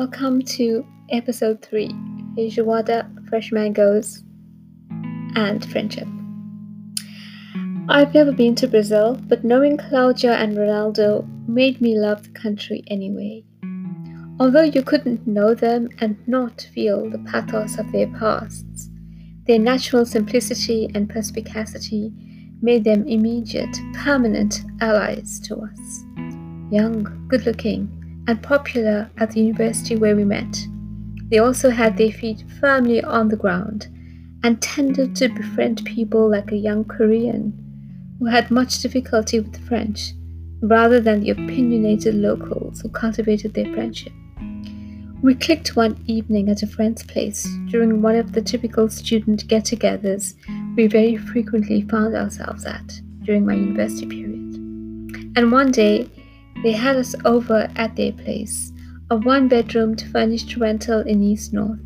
Welcome to episode 3 Feijoada, Fresh Mangoes, and Friendship. I've never been to Brazil, but knowing Claudia and Ronaldo made me love the country anyway. Although you couldn't know them and not feel the pathos of their pasts, their natural simplicity and perspicacity made them immediate, permanent allies to us. Young, good looking, and popular at the university where we met. They also had their feet firmly on the ground and tended to befriend people like a young Korean who had much difficulty with the French rather than the opinionated locals who cultivated their friendship. We clicked one evening at a friend's place during one of the typical student get togethers we very frequently found ourselves at during my university period. And one day, they had us over at their place, a one bedroomed furnished rental in East North.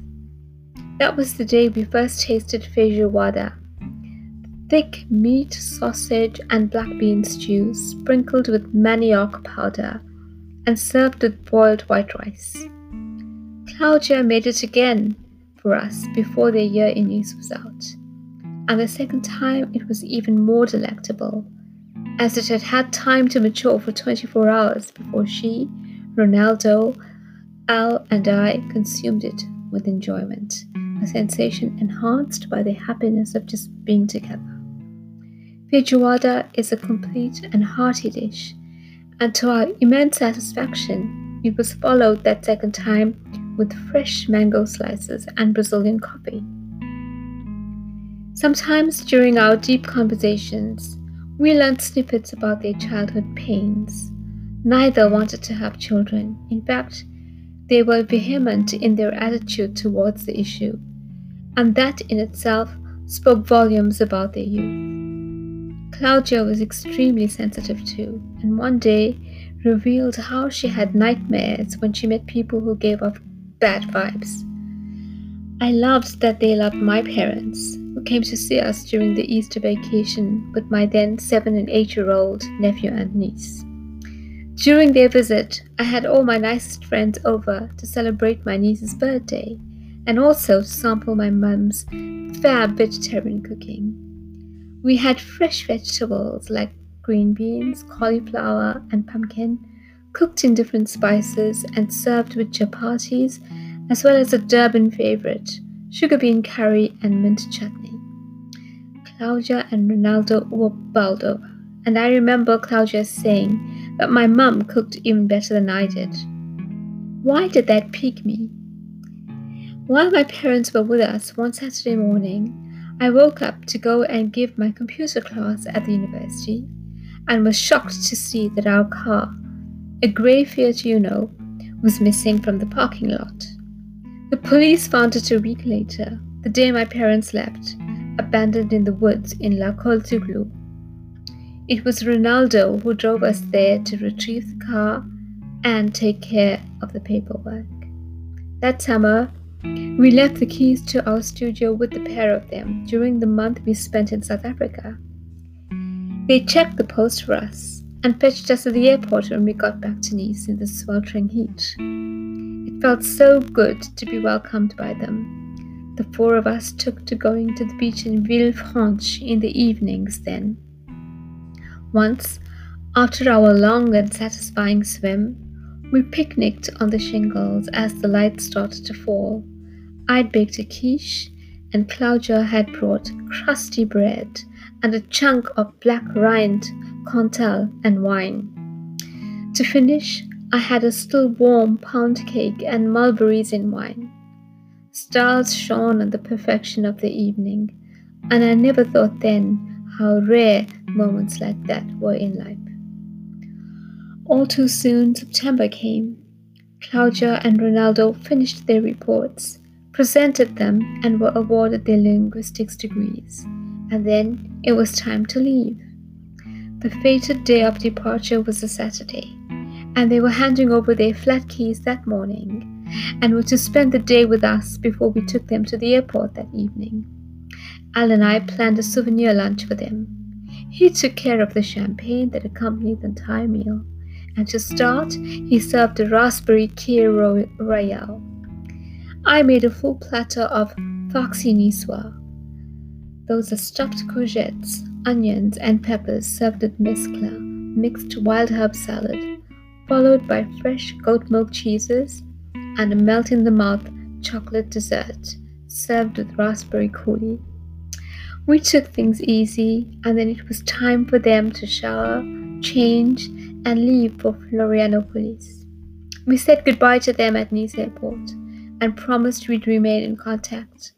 That was the day we first tasted feijoada, thick meat, sausage, and black bean stew sprinkled with manioc powder and served with boiled white rice. Claudia made it again for us before the year in Nice was out, and the second time it was even more delectable as it had had time to mature for 24 hours before she, Ronaldo, Al, and I consumed it with enjoyment, a sensation enhanced by the happiness of just being together. Feijoada is a complete and hearty dish, and to our immense satisfaction, it was followed that second time with fresh mango slices and Brazilian coffee. Sometimes during our deep conversations, we learned snippets about their childhood pains. Neither wanted to have children. In fact, they were vehement in their attitude towards the issue, and that in itself spoke volumes about their youth. Claudia was extremely sensitive too, and one day revealed how she had nightmares when she met people who gave off bad vibes. I loved that they loved my parents, who came to see us during the Easter vacation with my then seven and eight year old nephew and niece. During their visit, I had all my nicest friends over to celebrate my niece's birthday and also to sample my mum's fab vegetarian cooking. We had fresh vegetables like green beans, cauliflower, and pumpkin, cooked in different spices and served with chapatis, as well as a Durban favorite, sugar bean curry and mint chutney. Claudia and Ronaldo were bowled over, and I remember Claudia saying that my mum cooked even better than I did. Why did that pique me? While my parents were with us one Saturday morning, I woke up to go and give my computer class at the university and was shocked to see that our car, a grey Fiat Uno, was missing from the parking lot. The police found it a week later, the day my parents left, abandoned in the woods in La Coltuglu. It was Ronaldo who drove us there to retrieve the car and take care of the paperwork. That summer, we left the keys to our studio with the pair of them during the month we spent in South Africa. They checked the post for us and fetched us to the airport when we got back to Nice in the sweltering heat. It felt so good to be welcomed by them the four of us took to going to the beach in Villefranche in the evenings then. Once, after our long and satisfying swim, we picnicked on the shingles as the light started to fall. I'd baked a quiche, and Claudia had brought crusty bread and a chunk of black rind, Cantal, and wine. To finish, I had a still warm pound cake and mulberries in wine. Stars shone on the perfection of the evening, and I never thought then how rare moments like that were in life. All too soon, September came. Claudia and Ronaldo finished their reports, presented them, and were awarded their linguistics degrees. And then it was time to leave. The fated day of departure was a Saturday, and they were handing over their flat keys that morning and were to spend the day with us before we took them to the airport that evening. Al and I planned a souvenir lunch for them. He took care of the champagne that accompanied the entire meal, and to start, he served a raspberry kir royale. I made a full platter of farcis niçoise. Those are stuffed courgettes, onions, and peppers served with mesclun, mixed wild herb salad, followed by fresh goat milk cheeses and a melt in the mouth chocolate dessert served with raspberry coulis. We took things easy, and then it was time for them to shower, change, and leave for Florianopolis. We said goodbye to them at Nice airport and promised we'd remain in contact,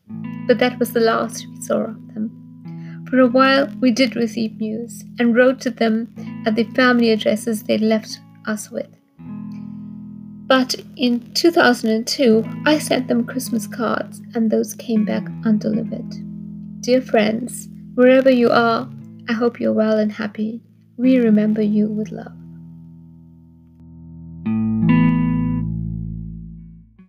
but that was the last we saw of them. For a while, we did receive news and wrote to them at the family addresses they left us with. But in 2002, I sent them Christmas cards, and those came back undelivered. Dear friends, wherever you are, I hope you're well and happy. We remember you with love.